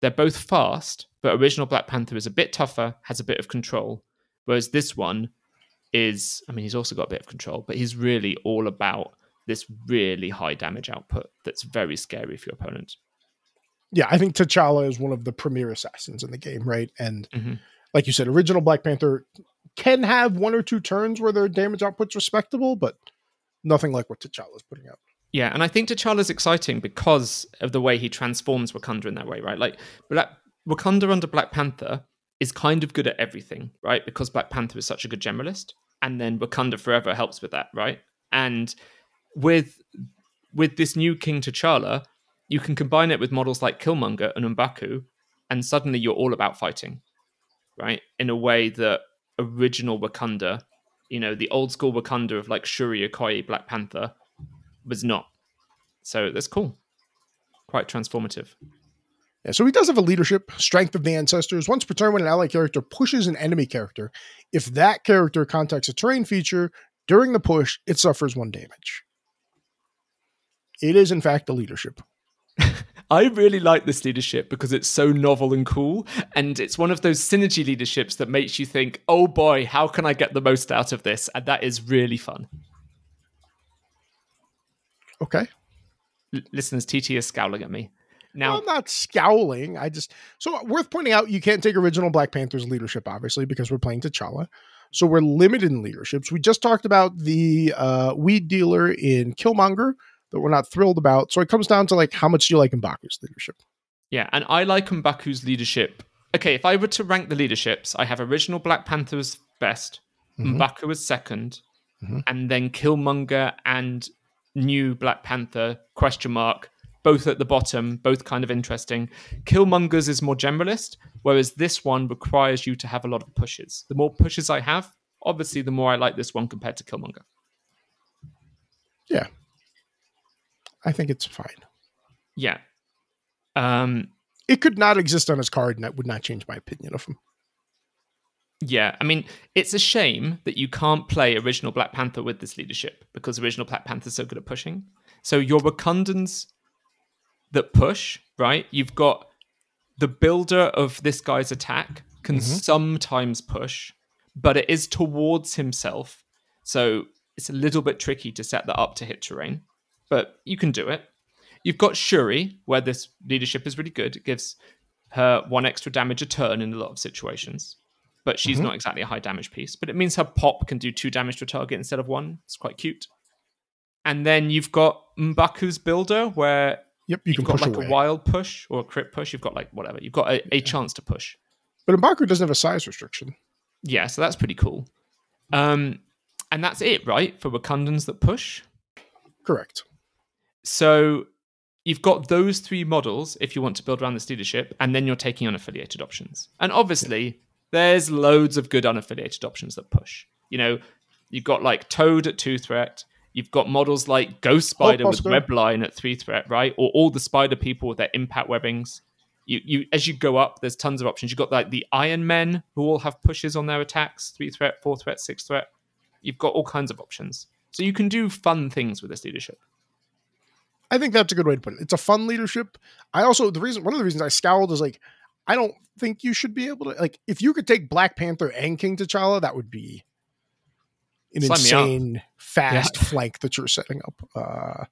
They're both fast, but original Black Panther is a bit tougher, has a bit of control, whereas this one is, I mean, he's also got a bit of control, but he's really all about this really high damage output that's very scary for your opponent. Yeah, I think T'Challa is one of the premier assassins in the game, right? And Mhm. like you said, original Black Panther can have one or two turns where their damage output's respectable, but nothing like what T'Challa's putting out. Yeah, and I think T'Challa's exciting because of the way he transforms Wakanda in that way, right? Like Black, Wakanda under Black Panther is kind of good at everything, right? Because Black Panther is such a good generalist, and then Wakanda Forever helps with that, right? And with with this new King T'Challa, you can combine it with models like Killmonger and M'Baku, and suddenly you're all about fighting, right? In a way that original Wakanda, you know, the old school Wakanda of like Shuri, Okoye, Black Panther, was not. So that's cool. Quite transformative. Yeah, so he does have a leadership, strength of the ancestors. Once per turn, when an ally character pushes an enemy character, if that character contacts a terrain feature during the push, it suffers one damage. It is, in fact, a leadership. I really like this leadership because it's so novel and cool. And it's one of those synergy leaderships that makes you think, oh boy, how can I get the most out of this? And that is really fun. Okay. L- listeners, TT is scowling at me. Now, I'm not scowling. I just so worth pointing out you can't take original Black Panther's leadership, obviously, because we're playing T'Challa. So we're limited in leaderships. We just talked about the uh, weed dealer in Killmonger that we're not thrilled about. So it comes down to like how much do you like M'Baku's leadership? Yeah, and I like M'Baku's leadership. Okay, if I were to rank the leaderships, I have original Black Panther as best, Mhm. M'Baku as 2nd Mhm. and then Killmonger and new Black Panther question mark both at the bottom, both kind of interesting. Killmonger's is more generalist, whereas this one requires you to have a lot of pushes. The more pushes I have, obviously, the more I like this one compared to Killmonger. I think it's fine. Yeah. Um, It could not exist on his card, and that would not change my opinion of him. Yeah, I mean, it's a shame that you can't play original Black Panther with this leadership because original Black Panther's so good at pushing. So your Wakandans that push, right? You've got the builder of this guy's attack can sometimes push, but it is towards himself. So it's a little bit tricky to set that up to hit terrain, but you can do it. You've got Shuri, where this leadership is really good. It gives her one extra damage a turn in a lot of situations but she's Mhm. not exactly a high damage piece. But it means her pop can do two damage to a target instead of one. It's quite cute. And then you've got M'Baku's builder, where Yep, you have got push like away. a wild push or a crit push. You've got like whatever. You've got a, a chance to push. But Mbaku doesn't have a size restriction. Yeah, so that's pretty cool. Um, and that's it, right? For Wakandans that push. Correct. So you've got those three models if you want to build around this leadership, and then you're taking unaffiliated options. And obviously, there's loads of good unaffiliated options that push. You know, you've got like Toad at two threat. You've got models like Ghost oh, Spider with Hulkbuster. web line at three threat, right? Or all the spider people with their impact webbings. You, you as you go up, there's tons of options. You've got like the Iron Men who all have pushes on their attacks, three threat, four threat, six threat. You've got all kinds of options. So you can do fun things with this leadership. I think that's a good way to put it. It's a fun leadership. I also the reason one of the reasons I scowled is like I don't think you should be able to like if you could take Black Panther and King T'Challa, that would be an Sign insane fast flank that you're setting up. Uh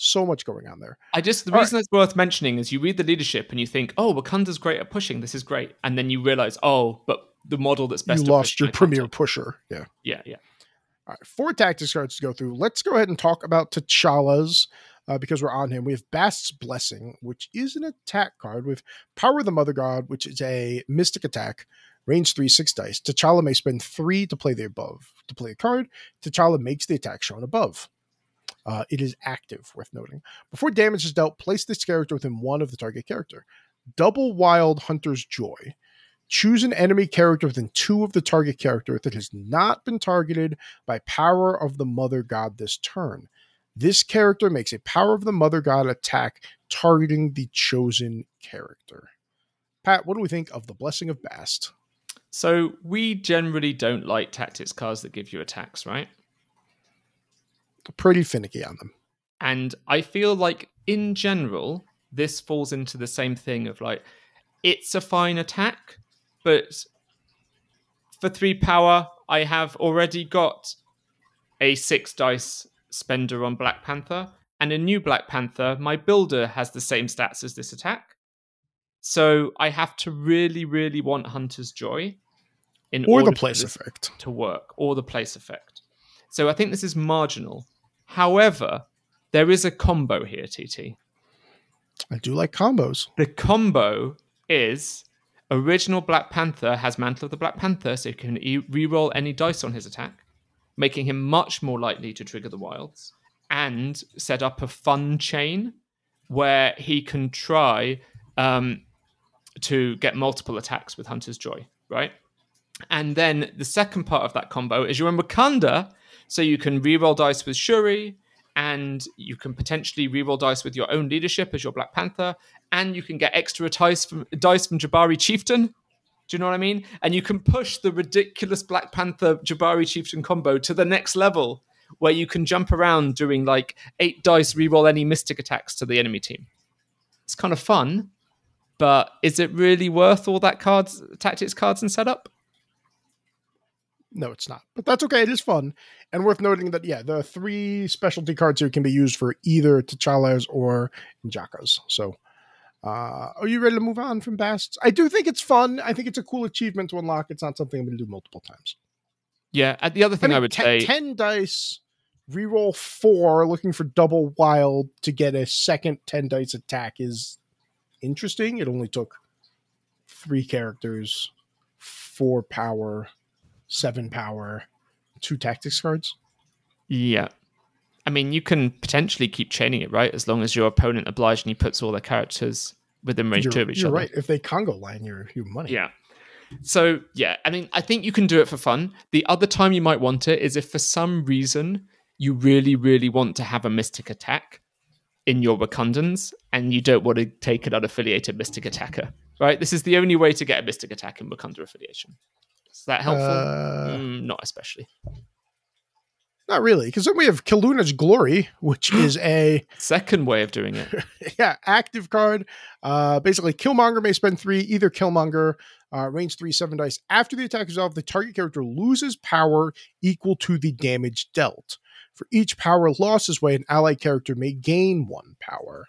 so much going on there. I just the All reason it's worth mentioning is you read the leadership and you think, oh, Wakanda's great at pushing. This is great, and then you realize, oh, but the model that's best. you lost your premier pusher. Yeah. Yeah, yeah. All right, four tactics cards to go through. Let's go ahead and talk about T'Challa's uh, because we're on him. We have Bast's Blessing, which is an attack card with Power of the Mother God, which is a mystic attack, range three, six dice. T'Challa may spend three to play the above. To play a card, T'Challa makes the attack shown above. Uh, it is active, worth noting. Before damage is dealt, place this character within one of the target character. Double Wild Hunter's Joy. Choose an enemy character within two of the target character that has not been targeted by Power of the Mother God this turn. This character makes a Power of the Mother God attack targeting the chosen character. Pat, what do we think of the Blessing of Bast? So we generally don't like tactics cards that give you attacks, right? Pretty finicky on them. And I feel like in general, this falls into the same thing of like, it's a fine attack, but for three power, I have already got a six dice spender on Black Panther, and a new Black Panther, my builder has the same stats as this attack. So I have to really, really want Hunter's Joy in or order the place effect. to work, or the place effect. So I think this is marginal. However, there is a combo here, TT. I do like combos. The combo is original Black Panther has Mantle of the Black Panther, so you can e- reroll any dice on his attack, making him much more likely to trigger the wilds, and set up a fun chain where he can try um, to get multiple attacks with Hunter's Joy, right? And then the second part of that combo is you're in Wakanda, so you can reroll dice with Shuri, and you can potentially reroll dice with your own leadership as your Black Panther, and you can get extra dice from dice from Jabari Chieftain. Do you know what I mean? And you can push the ridiculous Black Panther Jabari Chieftain combo to the next level, where you can jump around doing like eight dice reroll any mystic attacks to the enemy team. It's kind of fun, but is it really worth all that cards, tactics cards, and setup? No, it's not. But that's okay. It is fun. And worth noting that, yeah, the three specialty cards here can be used for either T'Challa's or N'Jadaka's. So, uh, are you ready to move on from Basts? I do think it's fun. I think it's a cool achievement to unlock. It's not something I'm going to do multiple times. Yeah. And the other thing I, mean, would te- say, 10 dice, reroll four, looking for double wild to get a second 10 dice attack is interesting. It only took three characters, four power, seven power, two tactics cards. yeah. I mean, you can potentially keep chaining it, right? As long as your opponent obligingly puts all their characters within range You're, two of each you're other. right. If they Congo line your, your money. Yeah. So yeah, I mean, I think you can do it for fun. The other time you might want it is if for some reason you really, really want to have a mystic attack in your Wakandans and you don't want to take an unaffiliated mystic attacker. Right? This is the only way to get a mystic attack in Wakanda affiliation. Is that helpful? Uh, Mm, not especially. Not really, because then we have Kaluna's Glory, which is a Second way of doing it. yeah active card. Uh, basically, Killmonger may spend three, either Killmonger, uh, range three, seven dice. After the attack is off, the target character loses power equal to the damage dealt. For each power lost this way, an allied character may gain one power.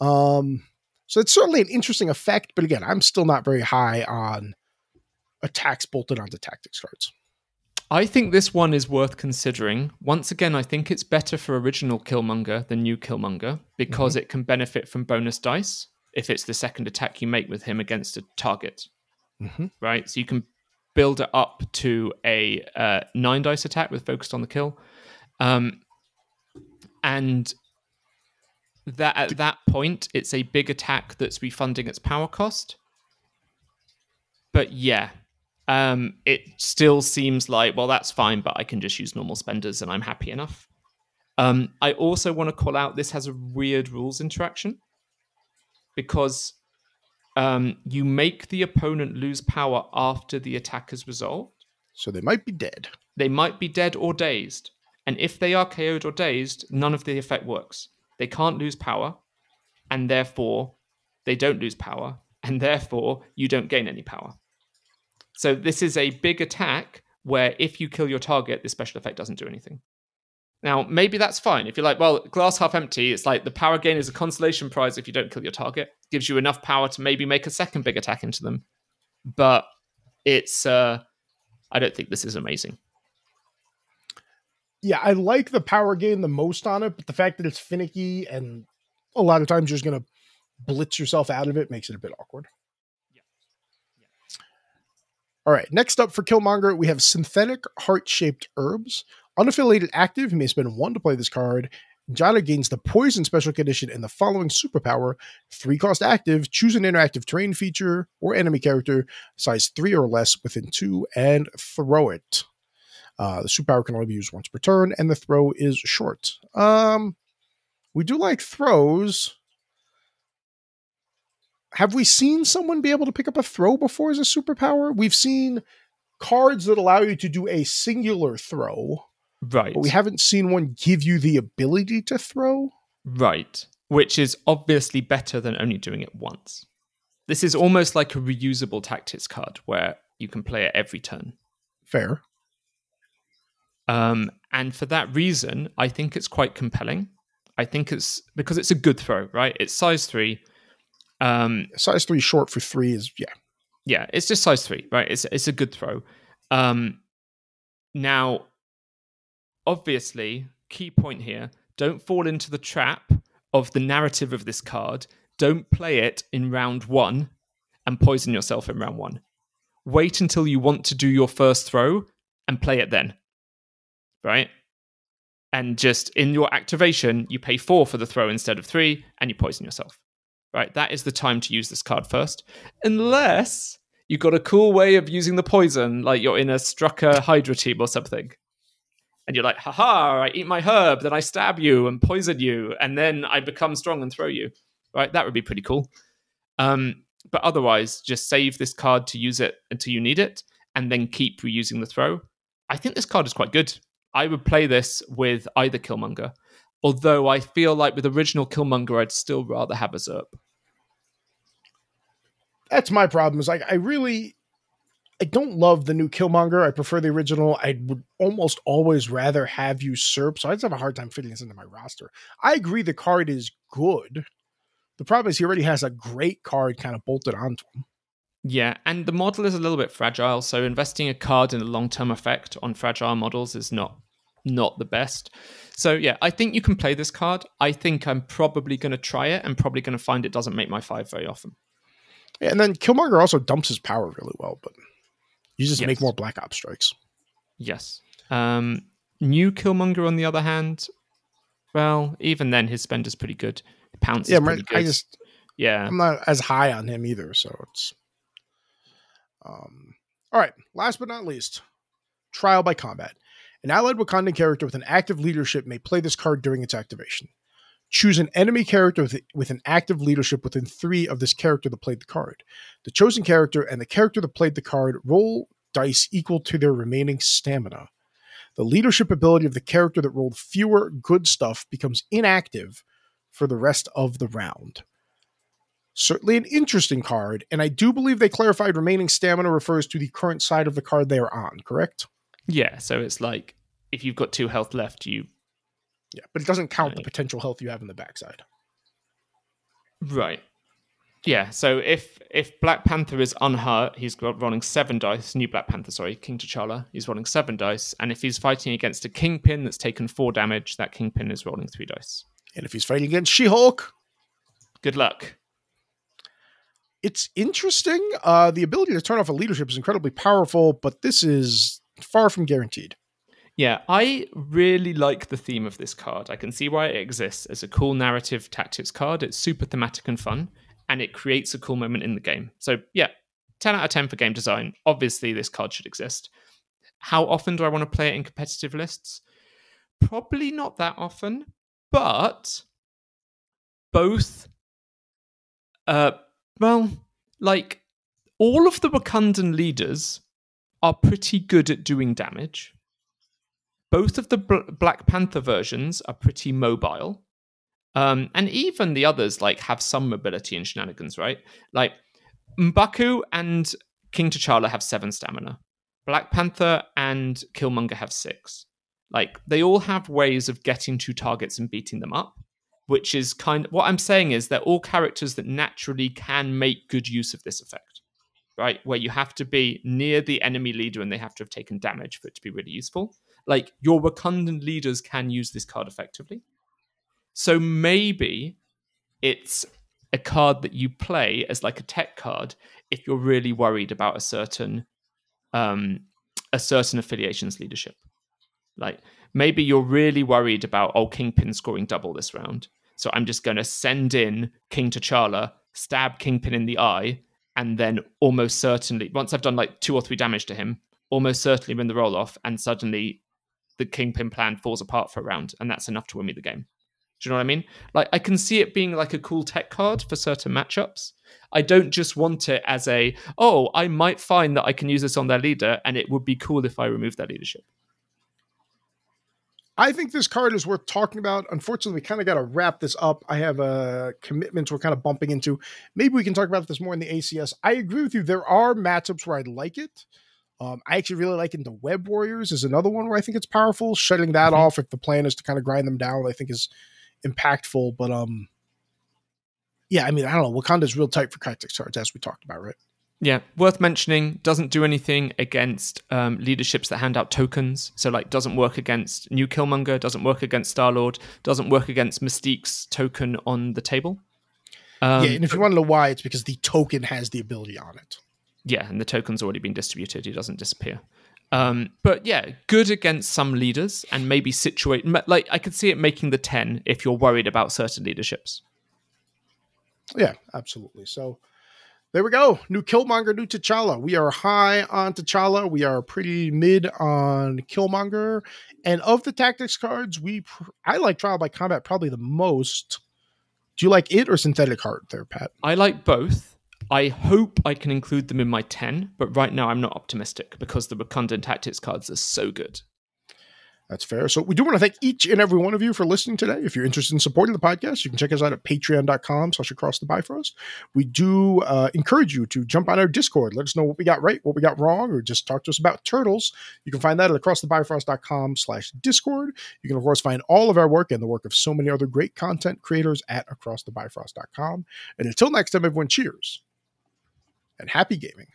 Um, so it's certainly an interesting effect, but again, I'm still not very high on attacks bolted onto tactics cards. I think this one is worth considering. Once again, I think it's better for original Killmonger than new Killmonger because it can benefit from bonus dice if it's the second attack you make with him against a target, Mm-hmm. right? So you can build it up to a uh, nine dice attack with focused on the kill. Um, and that at that point, it's a big attack that's refunding its power cost. But yeah, um, it still seems like well, that's fine, but I can just use normal spenders and I'm happy enough. Um, I also want to call out this has a weird rules interaction because um, you make the opponent lose power after the attack is resolved. So they might be dead. They might be dead or dazed, and if they are KO'd or dazed, none of the effect works. They can't lose power, and therefore they don't lose power, and therefore you don't gain any power. So this is a big attack where if you kill your target, the special effect doesn't do anything. Now, maybe that's fine. If you're like, well, glass half empty, it's like the power gain is a consolation prize if you don't kill your target. Gives you enough power to maybe make a second big attack into them. But it's uh I don't think this is amazing. yeah, I like the power gain the most on it, but the fact that it's finicky and a lot of times you're just gonna blitz yourself out of it makes it a bit awkward. All right, next up for Killmonger, we have synthetic heart-shaped herbs. Unaffiliated active, you may spend one to play this card. Jada gains the Poison special condition and the following superpower three cost active, choose an interactive terrain feature or enemy character, size three or less within two, and throw it. Uh, the superpower can only be used once per turn, and the throw is short. Um, we do like throws. Have we seen someone be able to pick up a throw before as a superpower? We've seen cards that allow you to do a singular throw, Right. but we haven't seen one give you the ability to throw. Right. Which is obviously better than only doing it once. This is almost like a reusable tactics card where you can play it every turn. Fair. Um, and for that reason, I think it's quite compelling. I think it's because it's a good throw, right? It's size three. Um, Size three short for three is yeah. yeah, it's just size three, right? It's it's a good throw. Um, now, obviously, key point here: don't fall into the trap of the narrative of this card. Don't play it in round one and poison yourself in round one. Wait until you want to do your first throw and play it then, right? And just in your activation, you pay four for the throw instead of three, and you poison yourself right? That is the time to use this card first, unless you've got a cool way of using the poison, like you're in a Strucker Hydra team or something. And you're like, haha, I eat my herb, then I stab you and poison you, and then I become strong and throw you. Right? That would be pretty cool. Um, but otherwise, just save this card to use it until you need it, and then keep reusing the throw. I think this card is quite good. I would play this with either Killmonger. Although I feel like with original Killmonger, I'd still rather have usurp. That's my problem. Is like I really I don't love the new Killmonger. I prefer the original. I would almost always rather have usurp. So I just have a hard time fitting this into my roster. I agree the card is good. The problem is he already has a great card kind of bolted onto him. Yeah, and the model is a little bit fragile, so investing a card in a long-term effect on fragile models is not not the best. So yeah, I think you can play this card. I think I'm probably going to try it and probably going to find it doesn't make my five very often. Yeah, and then Killmonger also dumps his power really well, but you just Yes. make more Black Ops strikes. Yes. Um, new Killmonger, on the other hand, well, even then his spend is pretty good. Pounce Yeah, my, pretty good. I just yeah. I'm not as high on him either, so it's um all right, last but not least, trial by combat. An allied Wakandan character with an active leadership may play this card during its activation. Choose an enemy character with, with an active leadership within three of this character that played the card. The chosen character and the character that played the card roll dice equal to their remaining stamina. The leadership ability of the character that rolled fewer good stuff becomes inactive for the rest of the round certainly an interesting card. And I do believe they clarified remaining stamina refers to the current side of the card they are on, correct? Yeah, so it's like if you've got two health left, you Yeah, but it doesn't count the potential health you have in the backside. right. Yeah, so if if Black Panther is unhurt, he's got rolling seven dice. New Black Panther, sorry, King T'Challa, he's rolling seven dice, and if he's fighting against a Kingpin that's taken four damage, that Kingpin is rolling three dice. And if he's fighting against She Hulk, Good luck. it's interesting. Uh, the ability to turn off a leadership is incredibly powerful, but this is far from guaranteed. Yeah, I really like the theme of this card. I can see why it exists as a cool narrative tactics card. It's super thematic and fun, and it creates a cool moment in the game. So, yeah, 10 out of 10 for game design. Obviously, this card should exist. How often do I want to play it in competitive lists? Probably not that often, but both, uh, well, like all of the Wakandan leaders are pretty good at doing damage both of the Bl- Black Panther versions are pretty mobile. Um, and even the others like have some mobility and shenanigans, right? Like M'Baku and King T'Challa have seven stamina. Black Panther and Killmonger have six. Like they all have ways of getting to targets and beating them up, which is kind of what I'm saying is they're all characters that naturally can make good use of this effect, right? Where you have to be near the enemy leader and they have to have taken damage for it to be really useful like your Wakandan leaders can use this card effectively. So maybe it's a card that you play as like a tech card if you're really worried about a certain um a certain affiliation's leadership. Like maybe you're really worried about oh Kingpin scoring double this round, so I'm just going to send in King T'Challa, stab Kingpin in the eye, and then almost certainly once I've done like two or three damage to him, almost certainly win the roll off, and suddenly the Kingpin plan falls apart for a round, and that's enough to win me the game. Do you know what I mean? Like I can see it being like a cool tech card for certain matchups. I don't just want it as a oh, I might find that I can use this on their leader, and it would be cool if I remove their leadership. I think this card is worth talking about. Unfortunately, we kind of got to wrap this up. I have uh, commitments we're kind of bumping into. Maybe we can talk about this more in the ACS. I agree with you. There are matchups where I like it. Um, I actually really like into Web Warriors is another one where I think it's powerful. Shutting that mm-hmm. off if the plan is to kind of grind them down, I think is impactful. But um, yeah, I mean, I don't know. Wakanda's real tight for Tactics cards, as we talked about, right? Yeah, worth mentioning. Doesn't do anything against um, leaderships that hand out tokens. So, like, doesn't work against New Killmonger. Doesn't work against Star Lord. Doesn't work against Mystique's token on the table. Um, yeah, and if you want to know why, it's because the token has the ability on it. Yeah, and the token's already been distributed. it doesn't disappear. Um, but yeah, good against some leaders and maybe situate. Like, I could see it making the 10 if you're worried about certain leaderships. Yeah, absolutely. So, there we go. New Killmonger, new T'Challa. We are high on T'Challa. We are pretty mid on Killmonger. And of the tactics cards, we pr- I like Trial by Combat probably the most. Do you like it or Synthetic Heart there, Pat? I like both. I hope I can include them in my 10, but right now I'm not optimistic because the Wakanda Tactics cards are so good. That's fair. So we do want to thank each and every one of you for listening today. If you're interested in supporting the podcast, you can check us out at patreon.com slash across the bifrost. We do uh, encourage you to jump on our Discord. Let us know what we got right, what we got wrong, or just talk to us about turtles. You can find that at acrossthebifrost.com slash Discord. You can, of course, find all of our work and the work of so many other great content creators at acrossthebifrost.com. And until next time, everyone, cheers and happy gaming.